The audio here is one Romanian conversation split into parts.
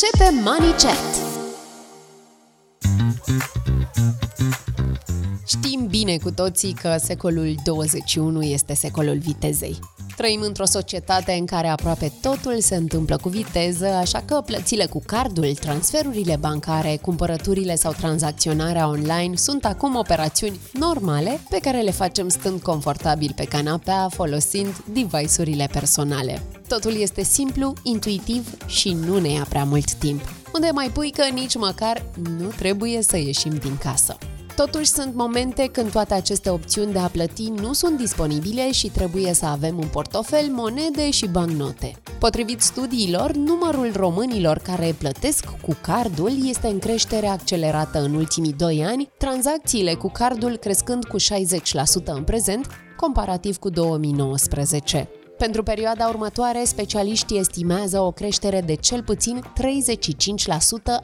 Începe Money Chat! Știm bine cu toții că secolul 21 este secolul vitezei. Trăim într-o societate în care aproape totul se întâmplă cu viteză, așa că plățile cu cardul, transferurile bancare, cumpărăturile sau tranzacționarea online sunt acum operațiuni normale pe care le facem stând confortabil pe canapea, folosind device-urile personale. Totul este simplu, intuitiv și nu ne ia prea mult timp. Unde mai pui că nici măcar nu trebuie să ieșim din casă. Totuși sunt momente când toate aceste opțiuni de a plăti nu sunt disponibile și trebuie să avem un portofel, monede și bancnote. Potrivit studiilor, numărul românilor care plătesc cu cardul este în creștere accelerată în ultimii 2 ani, tranzacțiile cu cardul crescând cu 60% în prezent, comparativ cu 2019. Pentru perioada următoare, specialiștii estimează o creștere de cel puțin 35%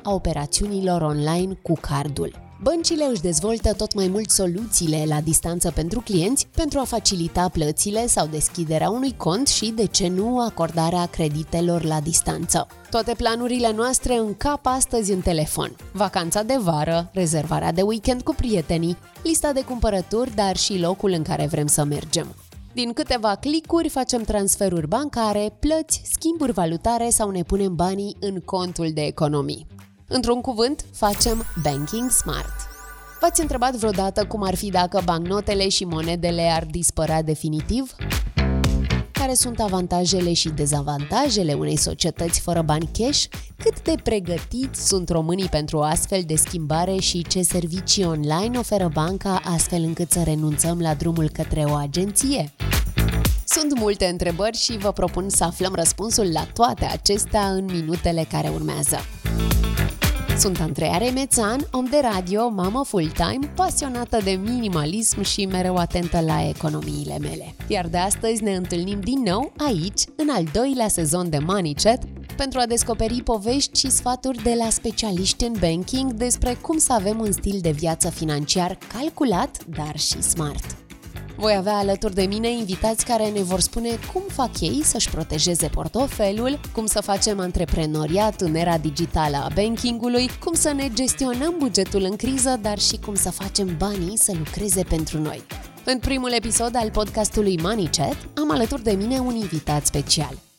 a operațiunilor online cu cardul. Băncile își dezvoltă tot mai mult soluțiile la distanță pentru clienți pentru a facilita plățile sau deschiderea unui cont și, de ce nu, acordarea creditelor la distanță. Toate planurile noastre încap astăzi în telefon. Vacanța de vară, rezervarea de weekend cu prietenii, lista de cumpărături, dar și locul în care vrem să mergem. Din câteva clicuri facem transferuri bancare, plăți, schimburi valutare sau ne punem banii în contul de economii. Într-un cuvânt, facem banking smart. V-ați întrebat vreodată cum ar fi dacă bancnotele și monedele ar dispărea definitiv? Care sunt avantajele și dezavantajele unei societăți fără bani cash? Cât de pregătiți sunt românii pentru o astfel de schimbare și ce servicii online oferă banca astfel încât să renunțăm la drumul către o agenție? Sunt multe întrebări și vă propun să aflăm răspunsul la toate acestea în minutele care urmează. Sunt Andreea Remețan, om de radio, mamă full-time, pasionată de minimalism și mereu atentă la economiile mele. Iar de astăzi ne întâlnim din nou aici, în al doilea sezon de Money Chat, pentru a descoperi povești și sfaturi de la specialiști în banking despre cum să avem un stil de viață financiar calculat, dar și smart. Voi avea alături de mine invitați care ne vor spune cum fac ei să-și protejeze portofelul, cum să facem antreprenoriat în era digitală a bankingului, cum să ne gestionăm bugetul în criză, dar și cum să facem banii să lucreze pentru noi. În primul episod al podcastului Money Chat am alături de mine un invitat special.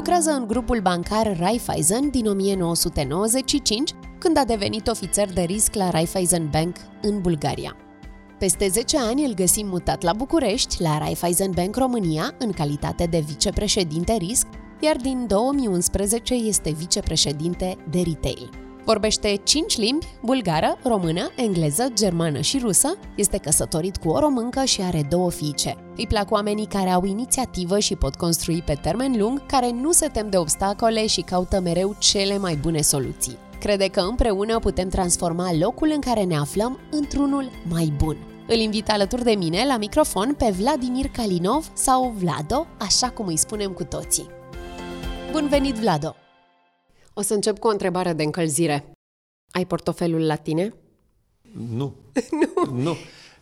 Lucrează în grupul bancar Raiffeisen din 1995, când a devenit ofițer de risc la Raiffeisen Bank în Bulgaria. Peste 10 ani îl găsim mutat la București, la Raiffeisen Bank România, în calitate de vicepreședinte risc, iar din 2011 este vicepreședinte de retail. Vorbește 5 limbi, bulgară, română, engleză, germană și rusă, este căsătorit cu o româncă și are două fiice. Îi plac oamenii care au inițiativă și pot construi pe termen lung, care nu se tem de obstacole și caută mereu cele mai bune soluții. Crede că împreună putem transforma locul în care ne aflăm într-unul mai bun. Îl invit alături de mine la microfon pe Vladimir Kalinov sau Vlado, așa cum îi spunem cu toții. Bun venit, Vlado! O să încep cu o întrebare de încălzire. Ai portofelul la tine? Nu. nu. Nu.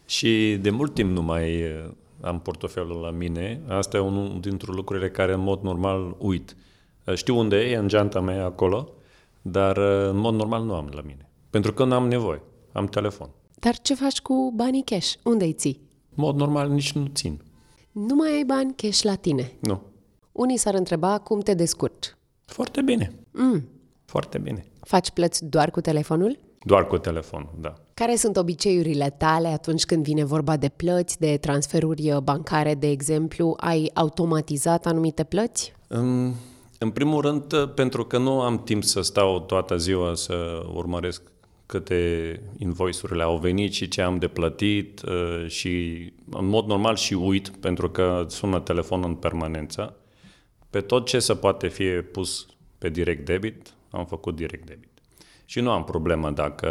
Și de mult timp nu mai uh, am portofelul la mine. Asta e unul dintre lucrurile care în mod normal uit. Uh, știu unde e, în geanta mea acolo, dar uh, în mod normal nu am la mine. Pentru că nu am nevoie. Am telefon. Dar ce faci cu banii cash? Unde îi ții? În mod normal nici nu țin. Nu mai ai bani cash la tine? Nu. Unii s-ar întreba cum te descurci. Foarte bine. Mm. Foarte bine. Faci plăți doar cu telefonul? Doar cu telefonul, da. Care sunt obiceiurile tale atunci când vine vorba de plăți, de transferuri bancare, de exemplu? Ai automatizat anumite plăți? În, în primul rând, pentru că nu am timp să stau toată ziua să urmăresc câte invoice-urile au venit și ce am de plătit uh, și în mod normal și uit pentru că sună telefonul în permanență. Pe tot ce se poate fi pus pe direct debit, am făcut direct debit. Și nu am problemă dacă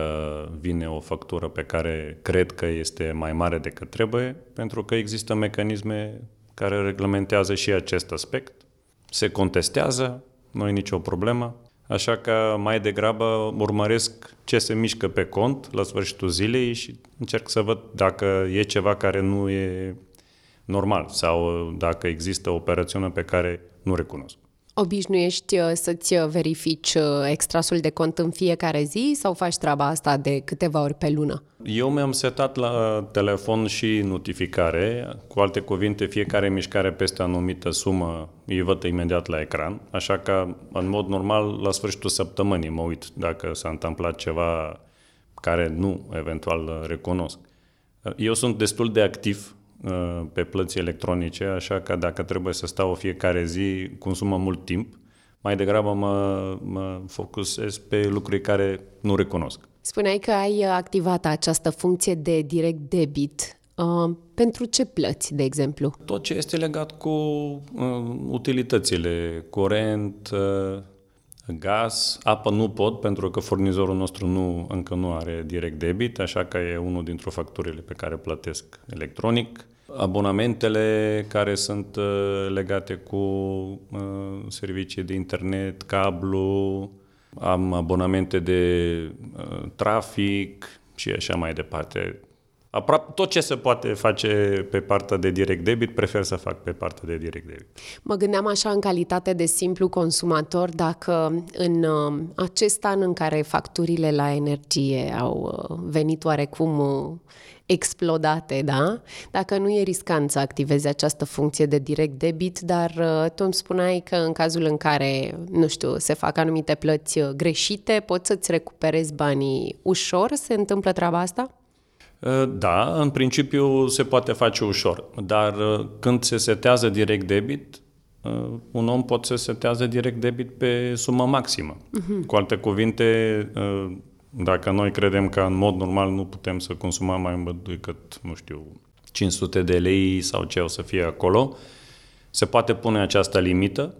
vine o factură pe care cred că este mai mare decât trebuie, pentru că există mecanisme care reglementează și acest aspect. Se contestează, nu e nicio problemă, așa că mai degrabă urmăresc ce se mișcă pe cont la sfârșitul zilei și încerc să văd dacă e ceva care nu e normal sau dacă există o operațiune pe care nu recunosc. Obișnuiești uh, să-ți uh, verifici uh, extrasul de cont în fiecare zi sau faci treaba asta de câteva ori pe lună? Eu mi-am setat la telefon și notificare. Cu alte cuvinte, fiecare mișcare peste anumită sumă îi văd imediat la ecran, așa că, în mod normal, la sfârșitul săptămânii mă uit dacă s-a întâmplat ceva care nu, eventual, recunosc. Eu sunt destul de activ Uh, pe plăți electronice, așa că dacă trebuie să stau fiecare zi, consumă mult timp. Mai degrabă mă, mă focusez pe lucruri care nu recunosc. Spuneai că ai activat această funcție de direct debit. Uh, pentru ce plăți, de exemplu? Tot ce este legat cu uh, utilitățile, curent, uh, gaz, apă nu pot pentru că furnizorul nostru nu, încă nu are direct debit, așa că e unul dintre facturile pe care plătesc electronic. Abonamentele care sunt uh, legate cu uh, servicii de internet, cablu, am abonamente de uh, trafic și așa mai departe. Aproape tot ce se poate face pe partea de direct debit, prefer să fac pe partea de direct debit. Mă gândeam așa în calitate de simplu consumator, dacă în uh, acest an în care facturile la energie au uh, venit oarecum uh, explodate, da? Dacă nu e riscant să activezi această funcție de direct debit, dar tu îmi spuneai că în cazul în care, nu știu, se fac anumite plăți greșite, poți să-ți recuperezi banii ușor? Se întâmplă treaba asta? Ă, da, în principiu se poate face ușor, dar ă, când se setează direct debit, ă, un om poate să setează direct debit pe sumă maximă. Uh-huh. Cu alte cuvinte, dacă noi credem că în mod normal nu putem să consumăm mai mult decât, nu știu, 500 de lei sau ce o să fie acolo, se poate pune această limită.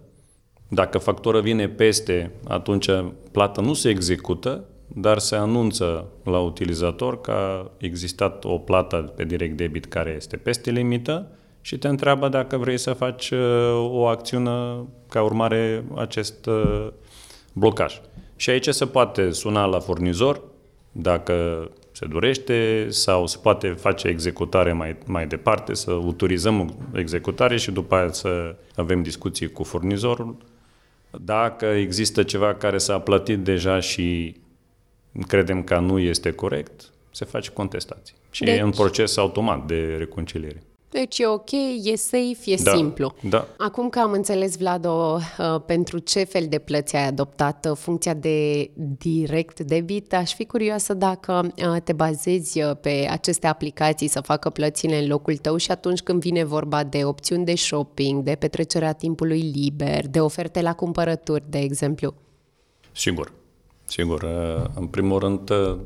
Dacă factura vine peste, atunci plata nu se execută, dar se anunță la utilizator că a existat o plată pe direct debit care este peste limită și te întreabă dacă vrei să faci uh, o acțiune ca urmare acest uh, blocaj. Și aici se poate suna la furnizor dacă se dorește sau se poate face executare mai, mai departe, să autorizăm executare și după aia să avem discuții cu furnizorul. Dacă există ceva care s-a plătit deja și credem că nu este corect, se face contestație. Și deci, e un proces automat de reconciliere. Deci e ok, e safe, e da, simplu. Da. Acum că am înțeles, Vlado, uh, pentru ce fel de plăți ai adoptat uh, funcția de direct debit, aș fi curioasă dacă uh, te bazezi pe aceste aplicații să facă plățile în locul tău și atunci când vine vorba de opțiuni de shopping, de petrecerea timpului liber, de oferte la cumpărături, de exemplu. Sigur. Sigur, uh, în primul rând, uh,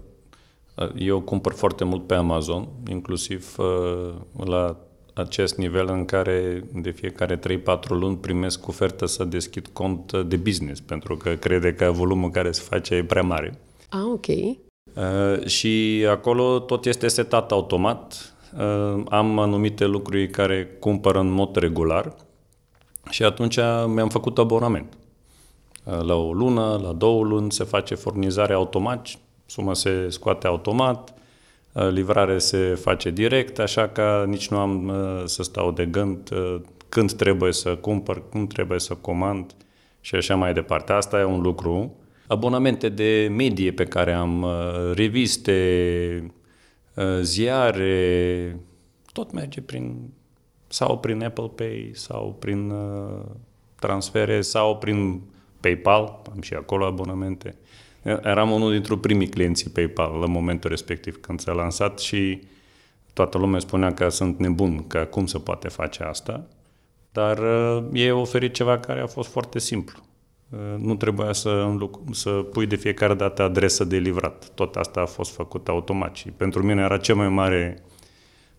eu cumpăr foarte mult pe Amazon, inclusiv uh, la acest nivel în care de fiecare 3-4 luni primesc ofertă să deschid cont de business, pentru că crede că volumul care se face e prea mare. Ah, ok. Uh, și acolo tot este setat automat. Uh, am anumite lucruri care cumpăr în mod regular și atunci mi-am făcut abonament. Uh, la o lună, la două luni se face furnizare automat, suma se scoate automat, uh, livrare se face direct, așa că nici nu am uh, să stau de gând când trebuie să cumpăr, cum trebuie să comand și așa mai departe. Asta e un lucru. Abonamente de medie pe care am, reviste, ziare, tot merge prin sau prin Apple Pay sau prin transfere sau prin PayPal, am și acolo abonamente. Eram unul dintre primii clienții PayPal la momentul respectiv când s-a lansat și toată lumea spunea că sunt nebun, că cum se poate face asta, dar uh, ei au oferit ceva care a fost foarte simplu. Uh, nu trebuia să, să pui de fiecare dată adresă de livrat. Tot asta a fost făcut automat și pentru mine era cel mai mare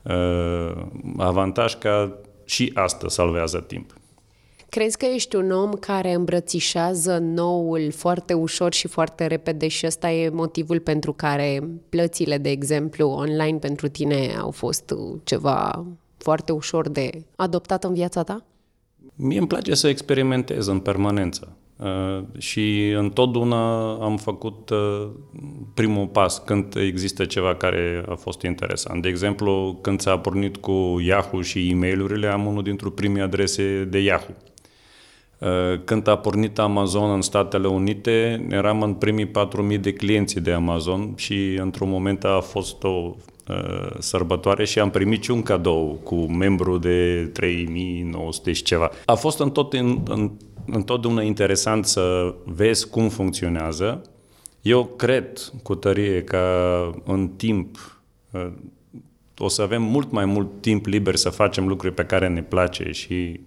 uh, avantaj că și asta salvează timp. Crezi că ești un om care îmbrățișează noul foarte ușor și foarte repede și ăsta e motivul pentru care plățile, de exemplu, online pentru tine au fost ceva foarte ușor de adoptat în viața ta? Mie îmi place să experimentez în permanență. Uh, și întotdeauna am făcut uh, primul pas când există ceva care a fost interesant. De exemplu, când s-a pornit cu Yahoo și e mail am unul dintre primii adrese de Yahoo. Uh, când a pornit Amazon în Statele Unite, eram în primii 4.000 de clienți de Amazon și într-un moment a fost o sărbătoare și am primit și un cadou cu membru de 3900 și ceva. A fost în tot în, în întotdeauna interesant să vezi cum funcționează. Eu cred cu tărie că în timp uh, o să avem mult mai mult timp liber să facem lucruri pe care ne place și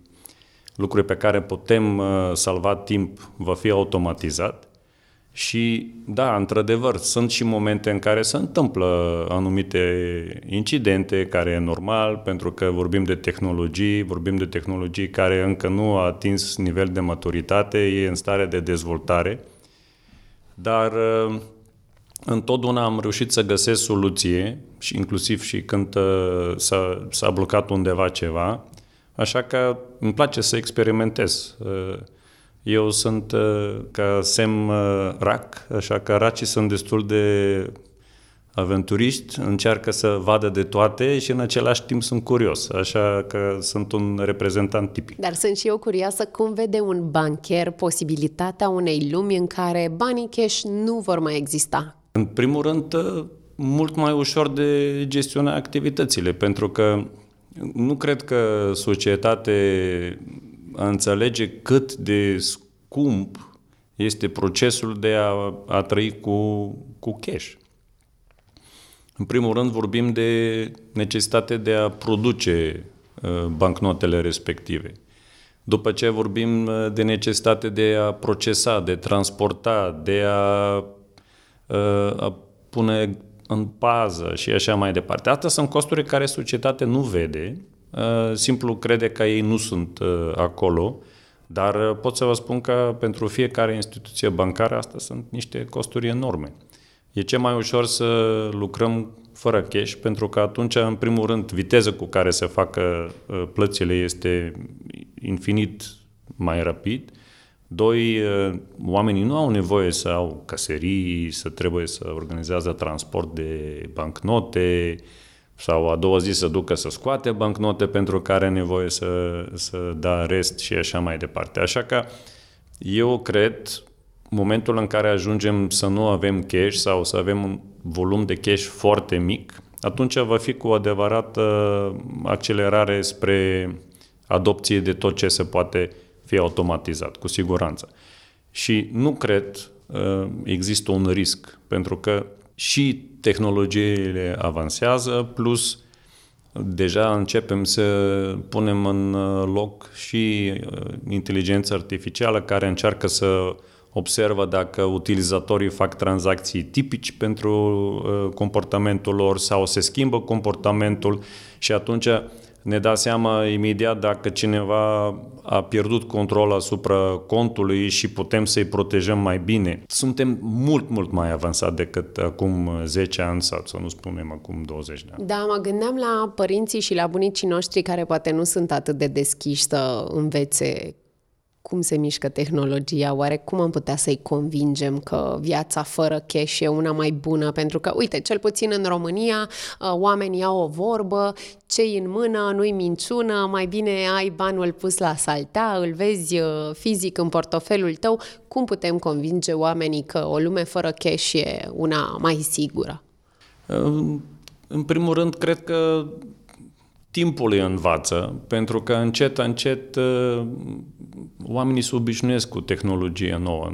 lucruri pe care putem uh, salva timp va fi automatizat. Și da, într-adevăr, sunt și momente în care se întâmplă anumite incidente, care e normal, pentru că vorbim de tehnologii, vorbim de tehnologii care încă nu a atins nivel de maturitate, e în stare de dezvoltare, dar uh, întotdeauna am reușit să găsesc soluție, și inclusiv și când uh, s-a, s-a blocat undeva ceva, așa că îmi place să experimentez. Uh, eu sunt uh, ca sem uh, rac, așa că racii sunt destul de aventuriști, încearcă să vadă de toate și în același timp sunt curios, așa că sunt un reprezentant tipic. Dar sunt și eu curioasă cum vede un bancher posibilitatea unei lumi în care banii cash nu vor mai exista. În primul rând, uh, mult mai ușor de gestiona activitățile, pentru că nu cred că societate înțelege cât de scump este procesul de a, a trăi cu, cu cash. În primul rând vorbim de necesitate de a produce uh, bancnotele respective. După ce vorbim uh, de necesitate de a procesa, de transporta, de a, uh, a pune în pază și așa mai departe. Astea sunt costuri care societatea nu vede, simplu crede că ei nu sunt acolo dar pot să vă spun că pentru fiecare instituție bancară asta sunt niște costuri enorme. E ce mai ușor să lucrăm fără cash, pentru că atunci, în primul rând, viteza cu care se facă plățile este infinit mai rapid. Doi, oamenii nu au nevoie să au caserii, să trebuie să organizează transport de bancnote, sau a doua zi să ducă să scoate bancnote pentru care are nevoie să, să da rest și așa mai departe. Așa că eu cred momentul în care ajungem să nu avem cash sau să avem un volum de cash foarte mic, atunci va fi cu adevărat accelerare spre adopție de tot ce se poate fi automatizat, cu siguranță. Și nu cred uh, există un risc, pentru că și tehnologiile avansează, plus deja începem să punem în loc și uh, inteligența artificială care încearcă să observă dacă utilizatorii fac tranzacții tipici pentru uh, comportamentul lor sau se schimbă comportamentul și atunci ne da seama imediat dacă cineva a pierdut control asupra contului și putem să-i protejăm mai bine. Suntem mult, mult mai avansat decât acum 10 ani sau să nu spunem acum 20 de ani. Da, mă gândeam la părinții și la bunicii noștri care poate nu sunt atât de deschiși să învețe cum se mișcă tehnologia, oare cum am putea să-i convingem că viața fără cash e una mai bună? Pentru că, uite, cel puțin în România, uh, oamenii au o vorbă, ce în mână, nu-i minciună, mai bine ai banul pus la saltea, îl vezi uh, fizic în portofelul tău. Cum putem convinge oamenii că o lume fără cash e una mai sigură? În primul rând, cred că timpul îi învață, pentru că încet, încet uh, oamenii se obișnuiesc cu tehnologia nouă.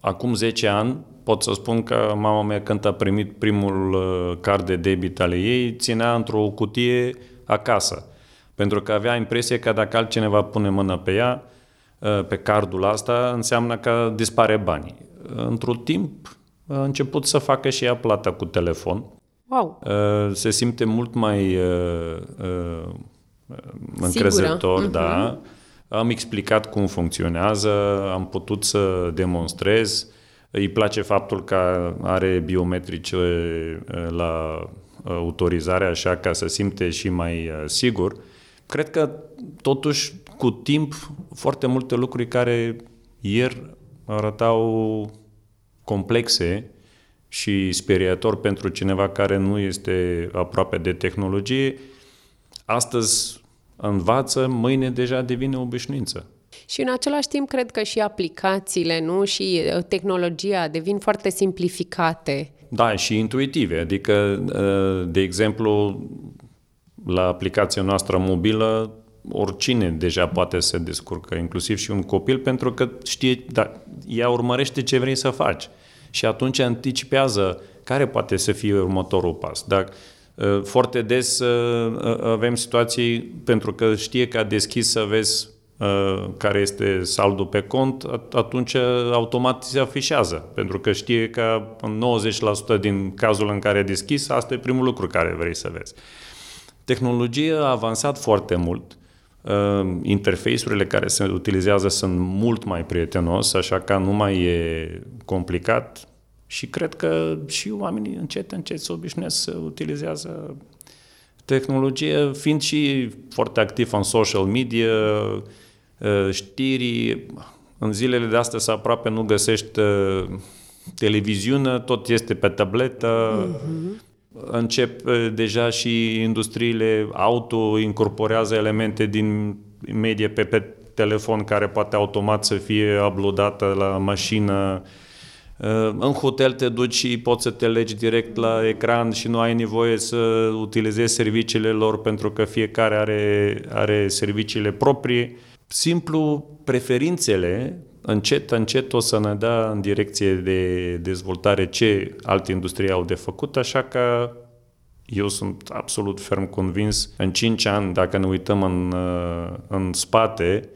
Acum 10 ani pot să spun că mama mea când a primit primul uh, card de debit ale ei, ținea într-o cutie acasă. Pentru că avea impresia că dacă altcineva pune mâna pe ea, uh, pe cardul asta, înseamnă că dispare banii. Într-un timp a început să facă și ea plata cu telefon Wow. Uh, se simte mult mai uh, uh, încrezător, Sigură. da. Uh-huh. Am explicat cum funcționează, am putut să demonstrez. Îi place faptul că are biometrice la autorizare, așa ca să simte și mai sigur. Cred că, totuși, cu timp, foarte multe lucruri care ieri arătau complexe și speriator pentru cineva care nu este aproape de tehnologie, astăzi învață, mâine deja devine obișnuință. Și în același timp cred că și aplicațiile, nu, și uh, tehnologia devin foarte simplificate. Da, și intuitive. Adică, uh, de exemplu, la aplicația noastră mobilă, oricine deja poate să descurcă, inclusiv și un copil, pentru că știe, da, ea urmărește ce vrei să faci. Și atunci anticipează care poate să fie următorul pas. Dacă uh, foarte des avem situații pentru că știe că a deschis să vezi Uh, care este saldul pe cont, atunci automat se afișează, pentru că știe că în 90% din cazul în care e deschis, asta e primul lucru care vrei să vezi. Tehnologia a avansat foarte mult, uh, interface-urile care se utilizează sunt mult mai prietenos, așa că nu mai e complicat. Și cred că și oamenii încet, încet se obișnuiesc să utilizează tehnologie, fiind și foarte activ în social media, Uh, știri, în zilele de astăzi aproape nu găsești uh, televiziune, tot este pe tabletă, uh-huh. Încep uh, deja și industriile auto incorporează elemente din medie pe, pe telefon care poate automat să fie uploadată la mașină. În hotel te duci și poți să te legi direct la ecran și nu ai nevoie să utilizezi serviciile lor pentru că fiecare are, are serviciile proprii simplu preferințele încet, încet o să ne dea în direcție de dezvoltare ce alte industrie au de făcut, așa că eu sunt absolut ferm convins, în 5 ani, dacă ne uităm în, în spate,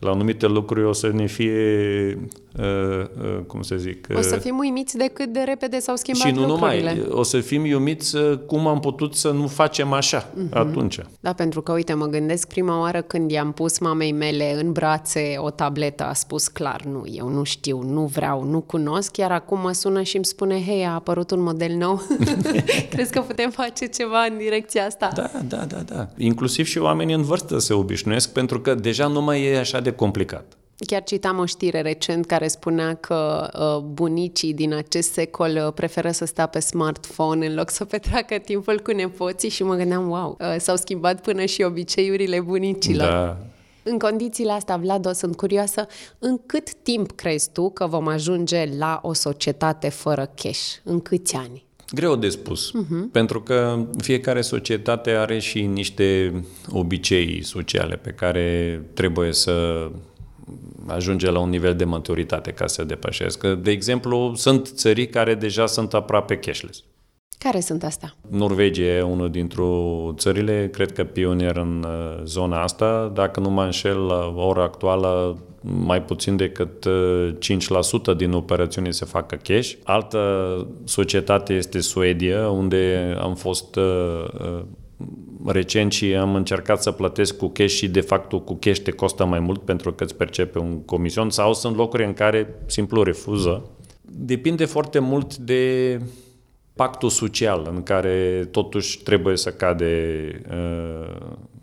la anumite lucruri o să ne fie, uh, uh, cum să zic... Uh, o să fim uimiți de cât de repede s-au schimbat Și nu lucrurile. numai, o să fim uimiți uh, cum am putut să nu facem așa uh-huh. atunci. Da, pentru că, uite, mă gândesc prima oară când i-am pus mamei mele în brațe o tabletă, a spus clar, nu, eu nu știu, nu vreau, nu cunosc, iar acum mă sună și îmi spune, hei, a apărut un model nou, crezi că putem face ceva în direcția asta? Da, da, da, da. Inclusiv și oamenii în vârstă se obișnuiesc, pentru că deja nu mai e așa de de complicat. Chiar citam o știre recent care spunea că uh, bunicii din acest secol uh, preferă să stea pe smartphone în loc să petreacă timpul cu nepoții și mă gândeam, wow, uh, s-au schimbat până și obiceiurile bunicilor. Da. În condițiile astea, Vlad, sunt curioasă, în cât timp crezi tu că vom ajunge la o societate fără cash? În câți ani? Greu de spus, uh-huh. pentru că fiecare societate are și niște obicei sociale pe care trebuie să ajunge la un nivel de maturitate ca să depășesc. De exemplu, sunt țări care deja sunt aproape cashless. Care sunt astea? Norvegia e unul dintre țările, cred că pionier în uh, zona asta. Dacă nu mă înșel, la ora actuală, mai puțin decât 5% uh, din operațiuni se facă cash. Altă societate este Suedia, unde am fost uh, recent și am încercat să plătesc cu cash și de fapt cu cash te costă mai mult pentru că îți percepe un comision sau sunt locuri în care simplu refuză. Depinde foarte mult de pactul social în care totuși trebuie să cade uh,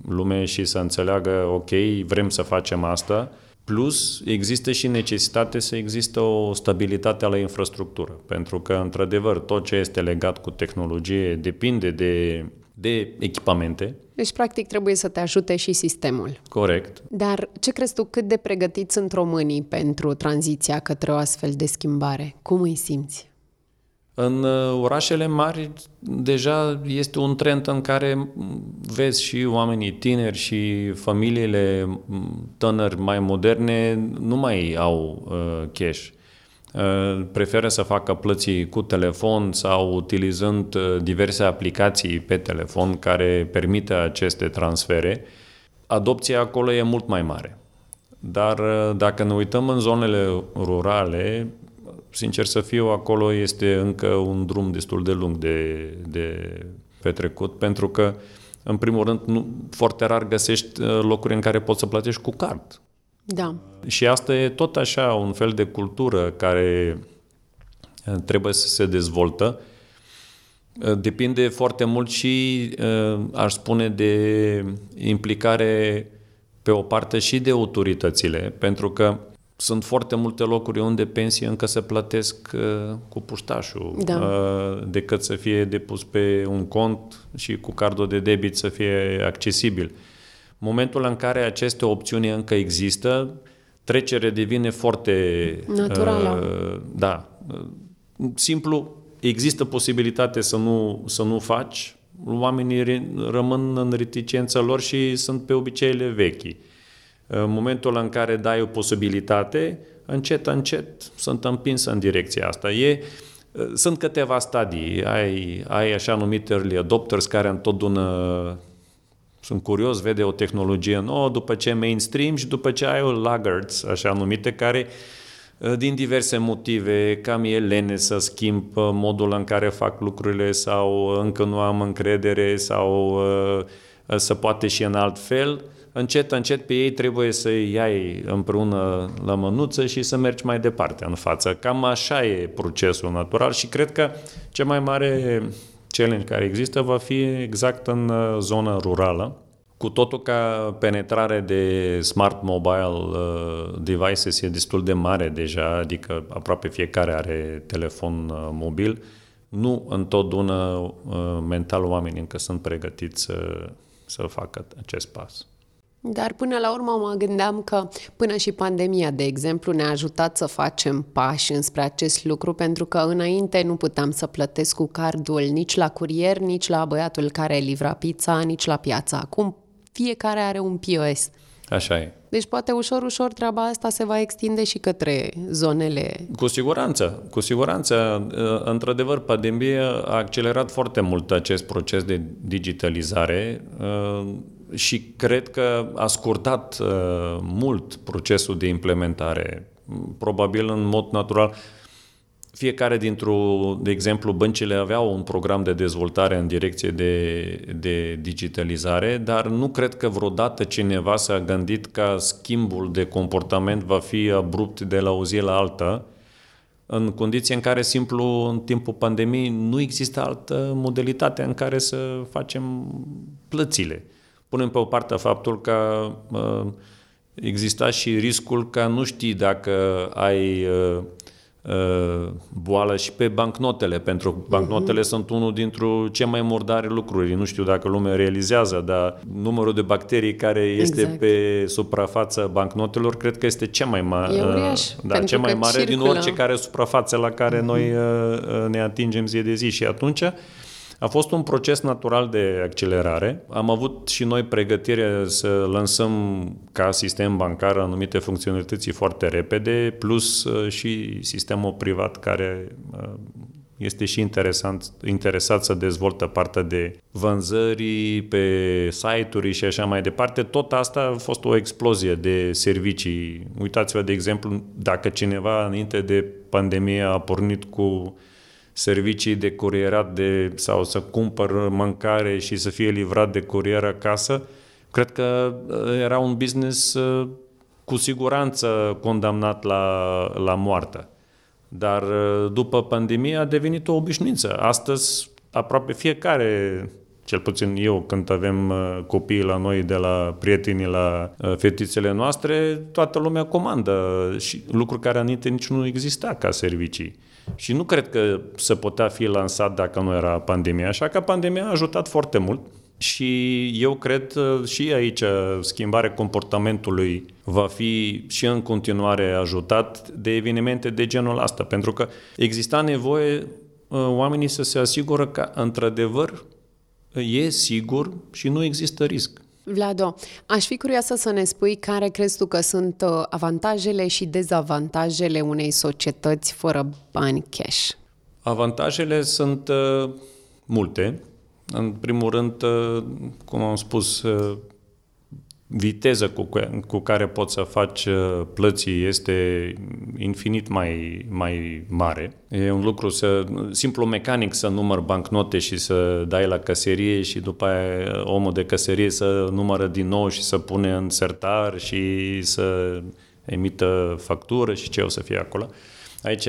lume și să înțeleagă, ok, vrem să facem asta, plus există și necesitate să există o stabilitate a la infrastructură, pentru că, într-adevăr, tot ce este legat cu tehnologie depinde de, de echipamente, deci, practic, trebuie să te ajute și sistemul. Corect. Dar ce crezi tu, cât de pregătiți sunt românii pentru tranziția către o astfel de schimbare? Cum îi simți? În uh, orașele mari deja este un trend în care vezi și oamenii tineri și familiile tânări mai moderne nu mai au uh, cash. Uh, preferă să facă plății cu telefon sau utilizând uh, diverse aplicații pe telefon care permite aceste transfere. Adopția acolo e mult mai mare. Dar uh, dacă ne uităm în zonele rurale, sincer să fiu, acolo este încă un drum destul de lung de, de petrecut, pentru că, în primul rând, nu, foarte rar găsești uh, locuri în care poți să plătești cu card. Da. Și asta e tot așa un fel de cultură care uh, trebuie să se dezvoltă. Uh, depinde foarte mult și, aș spune, de implicare pe o parte și de autoritățile, pentru că sunt foarte multe locuri unde pensii încă se plătesc uh, cu puștașul, da. uh, decât să fie depus pe un cont și cu cardul de debit să fie accesibil. Momentul în care aceste opțiuni încă există, trecerea devine foarte... Naturală. Uh, da. Simplu, există posibilitate să nu, să nu faci, oamenii rămân în reticența lor și sunt pe obiceiile vechi. În momentul în care dai o posibilitate, încet, încet sunt împins în direcția asta. E, sunt câteva stadii. Ai, ai așa numite early adopters care întotdeauna sunt curios, vede o tehnologie nouă, după ce mainstream și după ce ai o laggards, așa numite, care din diverse motive, cam e lene să schimb modul în care fac lucrurile sau încă nu am încredere sau să poate și în alt fel, încet, încet pe ei trebuie să îi iai împreună la mânuță și să mergi mai departe în față. Cam așa e procesul natural și cred că cea mai mare challenge care există va fi exact în uh, zona rurală, cu totul ca penetrare de smart mobile uh, devices e destul de mare deja, adică aproape fiecare are telefon uh, mobil, nu întotdeauna mental oamenii încă sunt pregătiți să, să facă acest pas. Dar până la urmă mă gândeam că până și pandemia, de exemplu, ne-a ajutat să facem pași înspre acest lucru, pentru că înainte nu puteam să plătesc cu cardul nici la curier, nici la băiatul care livra pizza, nici la piață. Acum fiecare are un POS. Așa e. Deci poate ușor, ușor treaba asta se va extinde și către zonele... Cu siguranță, cu siguranță. Într-adevăr, pandemia a accelerat foarte mult acest proces de digitalizare și cred că a scurtat uh, mult procesul de implementare. Probabil în mod natural fiecare dintr-o, de exemplu, băncile aveau un program de dezvoltare în direcție de, de digitalizare, dar nu cred că vreodată cineva s-a gândit ca schimbul de comportament va fi abrupt de la o zi la alta, în condiții în care, simplu, în timpul pandemiei, nu există altă modalitate în care să facem plățile. Punem pe o parte faptul că uh, exista și riscul ca nu știi dacă ai uh, uh, boală și pe bancnotele, pentru că bancnotele uh-huh. sunt unul dintre cele mai murdare lucruri. Nu știu dacă lumea realizează, dar numărul de bacterii care este exact. pe suprafața bancnotelor cred că este cea mai mare, da, cea mai mare circulă. din orice care suprafață la care uh-huh. noi uh, ne atingem zi de zi și atunci a fost un proces natural de accelerare. Am avut și noi pregătire să lansăm ca sistem bancar anumite funcționalități foarte repede, plus uh, și sistemul privat care uh, este și interesant, interesat să dezvoltă partea de vânzări pe site-uri și așa mai departe. Tot asta a fost o explozie de servicii. Uitați-vă, de exemplu, dacă cineva înainte de pandemie a pornit cu servicii de curierat de, sau să cumpăr mâncare și să fie livrat de curier acasă, cred că uh, era un business uh, cu siguranță condamnat la, la moarte. Dar uh, după pandemie a devenit o obișnuință. Astăzi aproape fiecare cel puțin eu când avem copii la noi de la prietenii la fetițele noastre, toată lumea comandă și lucruri care înainte nici nu exista ca servicii. Și nu cred că se putea fi lansat dacă nu era pandemia. Așa că pandemia a ajutat foarte mult și eu cred uh, și aici schimbarea comportamentului va fi și în continuare ajutat de evenimente de genul ăsta, pentru că exista nevoie uh, oamenii să se asigură că într-adevăr e sigur și nu există risc. Vlado, aș fi curioasă să ne spui care crezi tu că sunt uh, avantajele și dezavantajele unei societăți fără bani cash? Avantajele sunt uh, multe. În primul rând, uh, cum am spus, uh, viteză cu, cu care poți să faci uh, plății este infinit mai, mai mare. E un lucru să, simplu mecanic să număr bancnote și să dai la căserie și după aia omul de căserie să numără din nou și să pune în sertar și să emită factură și ce o să fie acolo. Aici,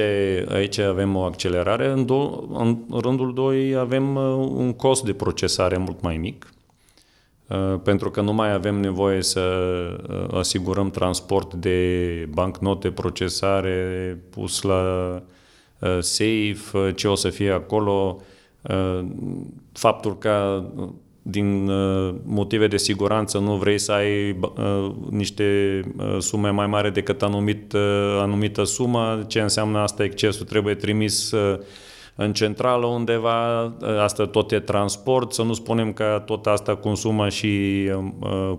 aici avem o accelerare. În, do, în rândul 2 avem uh, un cost de procesare mult mai mic pentru că nu mai avem nevoie să asigurăm transport de bancnote, procesare, pus la safe, ce o să fie acolo, faptul că din uh, motive de siguranță nu vrei să ai uh, niște uh, sume mai mari decât anumit, anumită sumă, ce înseamnă asta excesul trebuie trimis în centrală undeva, asta tot e transport, să nu spunem că tot asta consumă și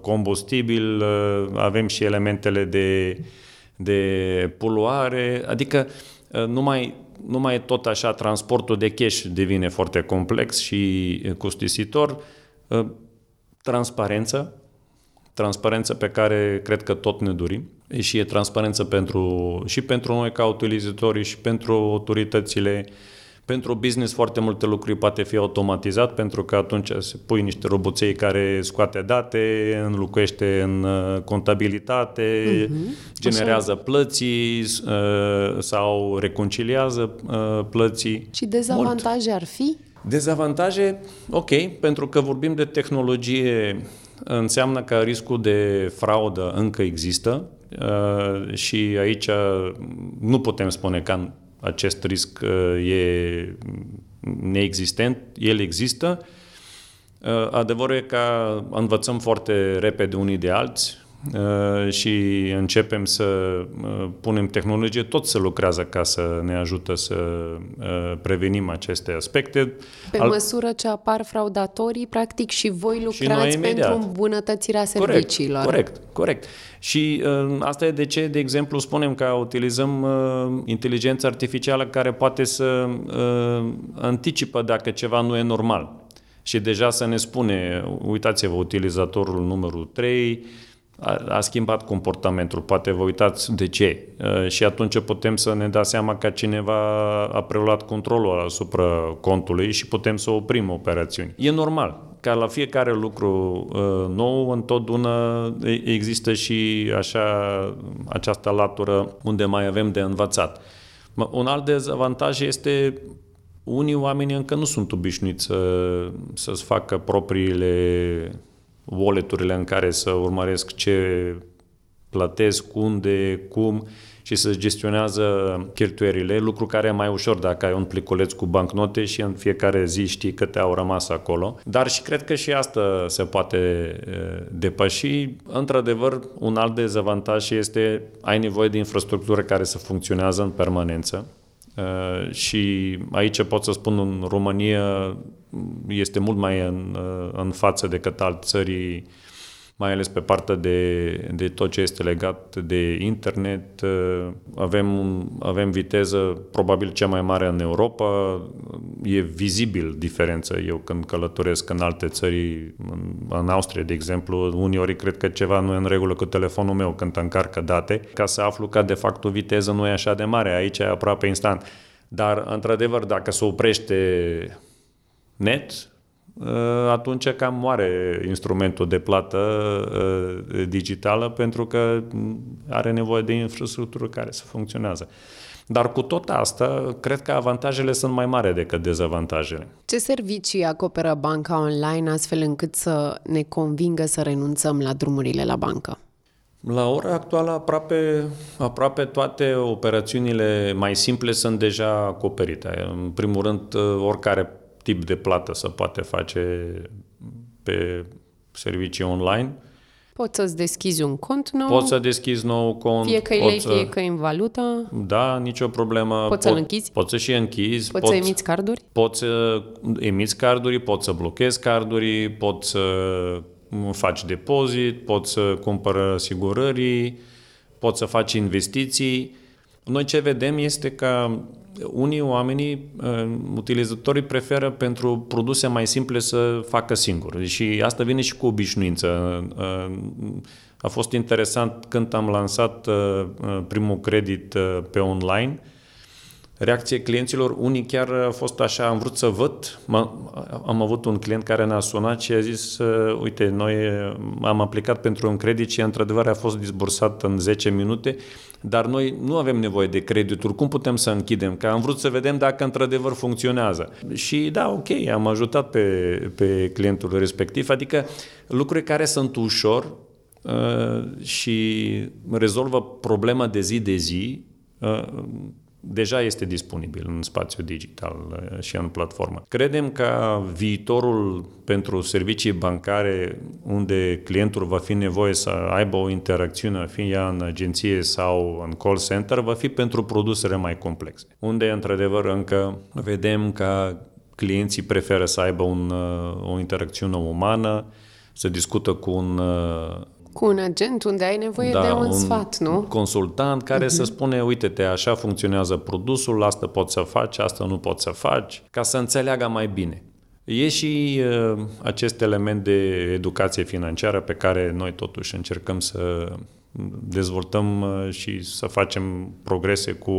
combustibil, avem și elementele de, de poluare, adică numai numai tot așa transportul de cash devine foarte complex și costisitor, Ă, transparență, transparență pe care cred că tot ne dorim. Și e transparență pentru, și pentru noi ca utilizatori și pentru autoritățile pentru business foarte multe lucruri poate fi automatizat pentru că atunci se pui niște roboței care scoate date, înlucuiește în ă, contabilitate, uh-huh. generează Așa. plății ă, sau reconciliază plății. Și dezavantaje Mult. ar fi? Dezavantaje, ok, pentru că vorbim de tehnologie, înseamnă că riscul de fraudă încă există uh, și aici nu putem spune că acest risc uh, e neexistent, el există. Uh, adevărul e că învățăm foarte repede unii de alți, Uh, și începem să uh, punem tehnologie, tot se lucrează ca să ne ajută să uh, prevenim aceste aspecte. Pe Al... măsură ce apar fraudatorii, practic și voi lucrați și pentru îmbunătățirea serviciilor. Corect, corect. corect. Și uh, asta e de ce, de exemplu, spunem că utilizăm uh, inteligența artificială care poate să uh, anticipă dacă ceva nu e normal. Și deja să ne spune, uitați-vă, utilizatorul numărul 3, a, a schimbat comportamentul, poate vă uitați de ce. Și atunci putem să ne dăm seama că cineva a preluat controlul asupra contului și putem să oprim operațiuni. E normal, ca la fiecare lucru uh, nou, întotdeauna există și așa, această latură unde mai avem de învățat. Un alt dezavantaj este unii oameni încă nu sunt obișnuiți să, să-ți facă propriile wallet-urile în care să urmăresc ce plătesc, unde, cum și să gestionează cheltuierile, lucru care e mai ușor dacă ai un pliculeț cu bancnote și în fiecare zi știi câte au rămas acolo. Dar și cred că și asta se poate depăși. Într-adevăr, un alt dezavantaj este ai nevoie de infrastructură care să funcționează în permanență. Și aici pot să spun în România este mult mai în, în față decât alte țări, mai ales pe partea de, de tot ce este legat de internet. Avem, avem viteză probabil cea mai mare în Europa. E vizibil diferența eu când călătoresc în alte țări, în, în Austria, de exemplu, uneori cred că ceva nu e în regulă cu telefonul meu când încarcă date, ca să aflu că de fapt o viteză nu e așa de mare. Aici e aproape instant. Dar, într-adevăr, dacă se oprește net, ă, atunci cam moare instrumentul de plată ă, digitală pentru că are nevoie de infrastructură care să funcționează. Dar cu tot asta, cred că avantajele sunt mai mari decât dezavantajele. Ce servicii acoperă banca online astfel încât să ne convingă să renunțăm la drumurile la bancă? La ora actuală, aproape, aproape toate operațiunile mai simple sunt deja acoperite. În primul rând, oricare tip de plată se poate face pe servicii online. Poți să-ți deschizi un cont nou. Poți să deschizi nou cont. Fie că e lei, să... fie că e în valută. Da, nicio problemă. Poți să-l închizi. Poți să și închizi. Poți, poți să emiți carduri. Poți să emiți carduri, poți să blochezi carduri, poți să faci depozit, poți să cumpără asigurării, poți să faci investiții. Noi ce vedem este că unii oamenii, uh, utilizatorii preferă pentru produse mai simple să facă singur și asta vine și cu obișnuință. Uh, a fost interesant când am lansat uh, primul credit pe online, reacție clienților. Unii chiar a fost așa, am vrut să văd. Am avut un client care ne-a sunat și a zis, uite, noi am aplicat pentru un credit și într-adevăr a fost disbursat în 10 minute, dar noi nu avem nevoie de credituri. Cum putem să închidem? Că am vrut să vedem dacă într-adevăr funcționează. Și da, ok, am ajutat pe, pe clientul respectiv, adică lucruri care sunt ușor uh, și rezolvă problema de zi de zi, uh, deja este disponibil în spațiu digital uh, și în platformă. Credem că viitorul pentru servicii bancare unde clientul va fi nevoie să aibă o interacțiune, fie ea în agenție sau în call center, va fi pentru produsele mai complexe, unde într-adevăr încă vedem că clienții preferă să aibă un, uh, o interacțiune umană, să discută cu un uh, cu un agent unde ai nevoie da, de un, un sfat, nu? consultant care uh-huh. să spune, uite-te, așa funcționează produsul, asta poți să faci, asta nu poți să faci, ca să înțeleagă mai bine. E și uh, acest element de educație financiară pe care noi totuși încercăm să dezvoltăm uh, și să facem progrese cu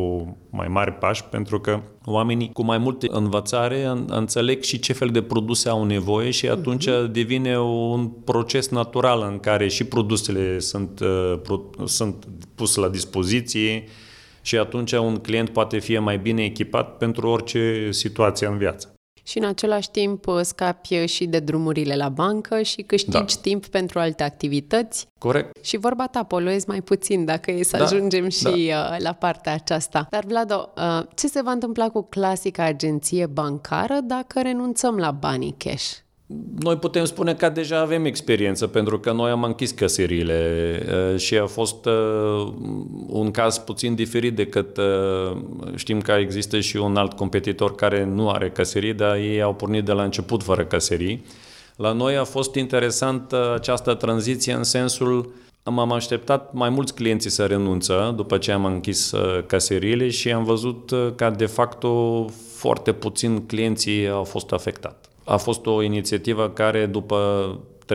mai mari pași, pentru că oamenii cu mai multe învățare înțeleg și ce fel de produse au nevoie și atunci uh-huh. devine un proces natural în care și produsele sunt, uh, sunt puse la dispoziție și atunci un client poate fi mai bine echipat pentru orice situație în viață și în același timp uh, scapi uh, și de drumurile la bancă și câștigi da. timp pentru alte activități. Corect. Și vorba ta, poluezi mai puțin dacă e să da. ajungem și da. Uh, la partea aceasta. Dar, Vlado, ce se va întâmpla cu clasica agenție bancară dacă renunțăm la banii cash? Noi putem spune că deja avem experiență, pentru că noi am închis căsările și a fost un caz puțin diferit decât știm că există și un alt competitor care nu are căsării, dar ei au pornit de la început fără căsării. La noi a fost interesant această tranziție în sensul am așteptat mai mulți clienți să renunță după ce am închis caseriile și am văzut că de facto foarte puțin clienții au fost afectați. A fost o inițiativă care după 3-4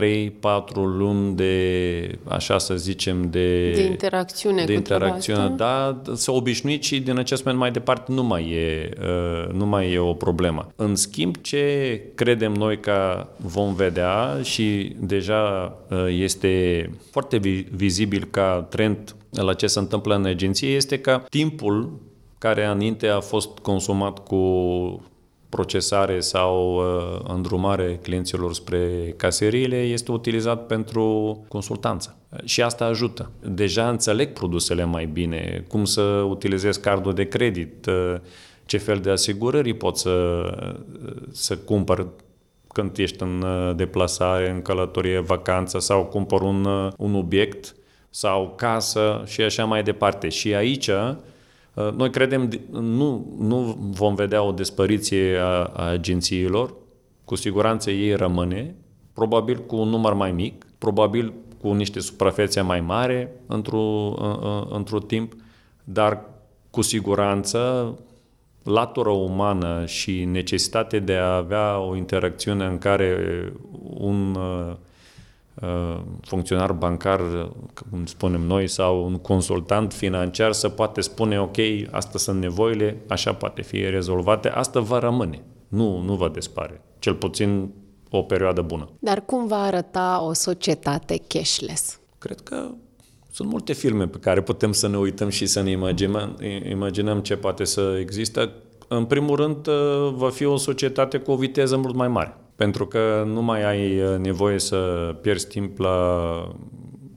luni de, așa să zicem, de, de interacțiune, de interacțiune da, s-a obișnuit și din acest moment mai departe nu mai, e, uh, nu mai e o problemă. În schimb, ce credem noi că vom vedea și deja uh, este foarte vizibil ca trend la ce se întâmplă în agenție, este că timpul care înainte a fost consumat cu procesare sau uh, îndrumare clienților spre caseriile este utilizat pentru consultanță. Și asta ajută. Deja înțeleg produsele mai bine, cum să utilizez cardul de credit, uh, ce fel de asigurări pot să, să cumpăr când ești în uh, deplasare, în călătorie, vacanță sau cumpăr un, uh, un obiect sau casă și așa mai departe. Și aici Uh, noi credem, nu, nu vom vedea o despăriție a, a agențiilor, cu siguranță ei rămâne, probabil cu un număr mai mic, probabil cu niște suprafețe mai mare într-un într timp, dar cu siguranță latura umană și necesitatea de a avea o interacțiune în care un uh, Uh, funcționar bancar, cum spunem noi, sau un consultant financiar să poate spune, ok, astea sunt nevoile, așa poate fi rezolvate, asta va rămâne, nu, nu va dispare, cel puțin o perioadă bună. Dar cum va arăta o societate cashless? Cred că sunt multe filme pe care putem să ne uităm și să ne imaginăm, imaginăm ce poate să există. În primul rând, uh, va fi o societate cu o viteză mult mai mare pentru că nu mai ai uh, nevoie să pierzi timp la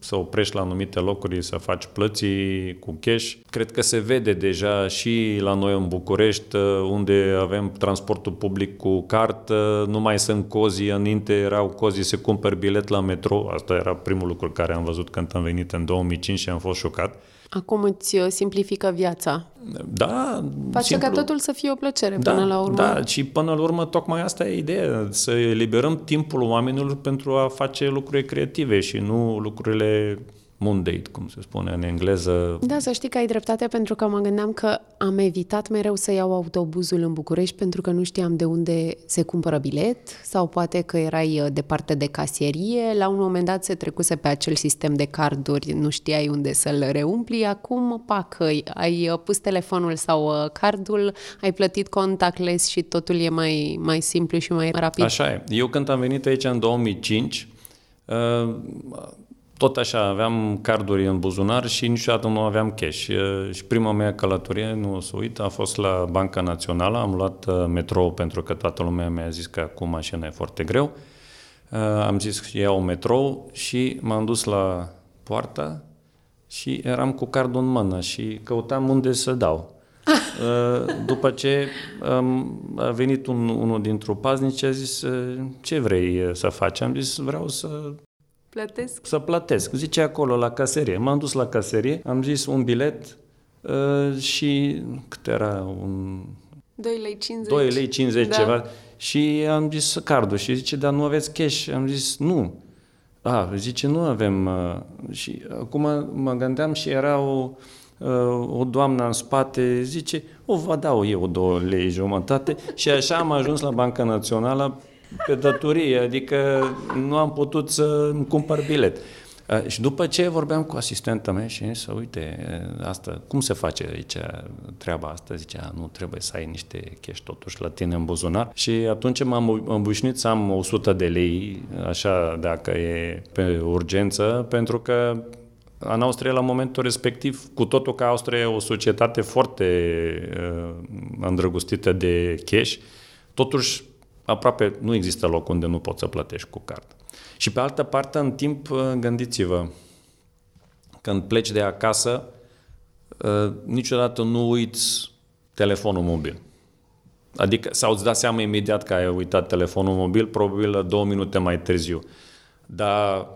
să oprești la anumite locuri, să faci plății cu cash. Cred că se vede deja și la noi în București, uh, unde avem transportul public cu cart, nu mai sunt cozi, înainte erau cozi să cumperi bilet la metro, asta era primul lucru care am văzut când am venit în 2005 și am fost șocat. Acum îți uh, simplifică viața. Da. Face simplu. ca totul să fie o plăcere da, până la urmă. Da, și până la urmă tocmai asta e ideea, să eliberăm timpul oamenilor pentru a face lucruri creative și nu lucrurile Monday, cum se spune în engleză. Da, să știi că ai dreptate pentru că mă gândeam că am evitat mereu să iau autobuzul în București pentru că nu știam de unde se cumpără bilet sau poate că erai uh, departe de casierie. La un moment dat se trecuse pe acel sistem de carduri, nu știai unde să-l reumpli. Acum, pac, ai uh, pus telefonul sau uh, cardul, ai plătit contactless și totul e mai, mai simplu și mai rapid. Așa e. Eu când am venit aici în 2005, tot așa, aveam carduri în buzunar și niciodată nu aveam cash. Și prima mea călătorie, nu o să uit, a fost la Banca Națională. Am luat uh, metrou pentru că toată lumea mi-a zis că cu mașina e foarte greu. Uh, am zis că iau metrou și m-am dus la poartă și eram cu cardul în mână și căutam unde să dau. Uh, după ce a venit un, unul dintre paznici și a zis ce vrei să faci? Am zis vreau să Plătesc? Să plătesc. Zice acolo la caserie. M-am dus la caserie, am zis un bilet uh, și cât era? Un... 2 lei 50. 2 lei 50 da. ceva. Și am zis cardul și zice, dar nu aveți cash? Am zis, nu. A, zice, nu avem. Uh, și acum mă gândeam și era o, uh, o doamnă în spate, zice, o vă dau eu două lei jumătate și așa am ajuns la Banca Națională pe datorie, adică nu am putut să îmi cumpăr bilet. Și după ce vorbeam cu asistenta mea și să uite, asta, cum se face aici treaba asta? Zicea, nu trebuie să ai niște cash totuși la tine în buzunar. Și atunci m-am îmbușnit să am 100 de lei, așa dacă e pe urgență, pentru că în Austria, la momentul respectiv, cu totul că Austria e o societate foarte uh, îndrăgostită de cash, totuși aproape nu există loc unde nu poți să plătești cu card. Și pe altă parte, în timp, uh, gândiți-vă, când pleci de acasă, uh, niciodată nu uiți telefonul mobil. Adică, sau îți dați seama imediat că ai uitat telefonul mobil, probabil două minute mai târziu. Dar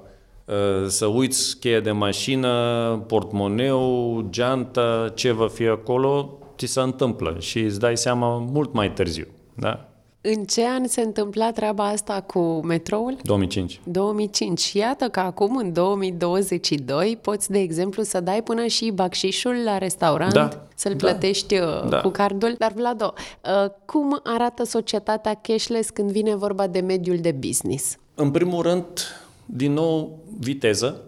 uh, să uiți cheia de mașină, portmoneu, geantă, ce va fi acolo, ți se întâmplă și îți dai seama mult mai târziu. Da? În ce an se întâmpla treaba asta cu metroul? 2005. 2005. Și iată că acum, în 2022, poți, de exemplu, să dai până și bacșișul la restaurant, da. să-l da. plătești uh, da. cu cardul. Dar, Vlado, uh, cum arată societatea cashless când vine vorba de mediul de business? În primul rând, din nou, viteză,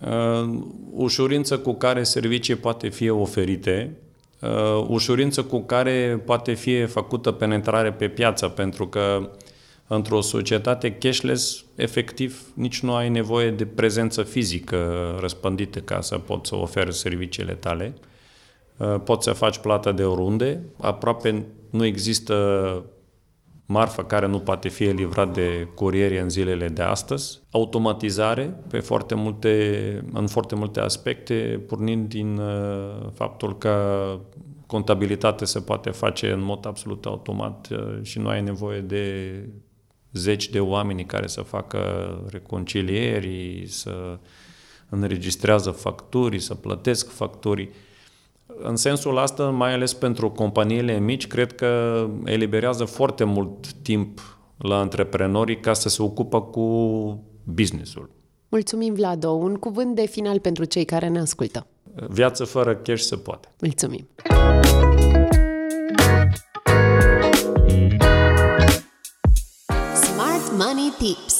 uh, ușurință cu care servicii poate fi oferite, uh, ușurință cu care poate fi făcută penetrare pe piață, pentru că într-o societate cashless, efectiv, nici nu ai nevoie de prezență fizică răspândită ca să poți să oferi serviciile tale. Uh, poți să faci plată de oriunde, aproape nu există marfă care nu poate fi livrat de curieri în zilele de astăzi, automatizare pe foarte multe, în foarte multe aspecte, pornind din uh, faptul că contabilitatea se poate face în mod absolut automat uh, și nu ai nevoie de zeci de oameni care să facă reconcilieri, să înregistrează facturi, să plătesc facturii. În sensul ăsta, mai ales pentru companiile mici, cred că eliberează foarte mult timp la antreprenorii ca să se ocupă cu businessul. Mulțumim, Vlado. Un cuvânt de final pentru cei care ne ascultă. Viață fără cash se poate. Mulțumim. Smart Money Tips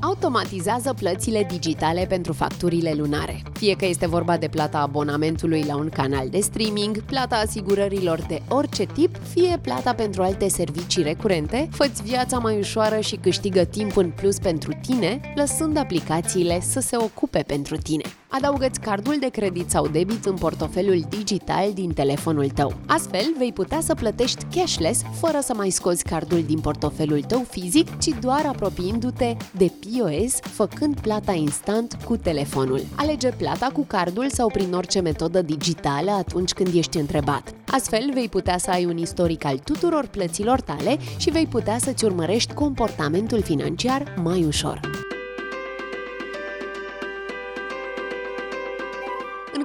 automatizează plățile digitale pentru facturile lunare. Fie că este vorba de plata abonamentului la un canal de streaming, plata asigurărilor de orice tip, fie plata pentru alte servicii recurente, fă viața mai ușoară și câștigă timp în plus pentru tine, lăsând aplicațiile să se ocupe pentru tine. Adaugă-ți cardul de credit sau debit în portofelul digital din telefonul tău. Astfel, vei putea să plătești cashless fără să mai scoți cardul din portofelul tău fizic, ci doar apropiindu-te de POS, făcând plata instant cu telefonul. Alege plata cu cardul sau prin orice metodă digitală atunci când ești întrebat. Astfel, vei putea să ai un istoric al tuturor plăților tale și vei putea să-ți urmărești comportamentul financiar mai ușor.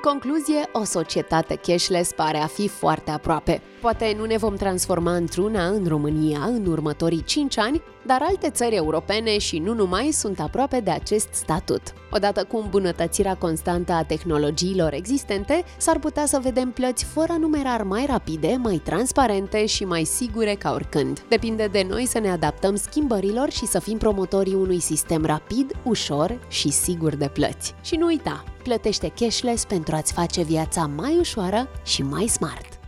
Concluzie, o societate cashless pare a fi foarte aproape. Poate nu ne vom transforma într-una în România în următorii 5 ani, dar alte țări europene și nu numai sunt aproape de acest statut. Odată cu îmbunătățirea constantă a tehnologiilor existente, s-ar putea să vedem plăți fără numerar mai rapide, mai transparente și mai sigure ca oricând. Depinde de noi să ne adaptăm schimbărilor și să fim promotorii unui sistem rapid, ușor și sigur de plăți. Și nu uita, Plătește cashless pentru a-ți face viața mai ușoară și mai smart.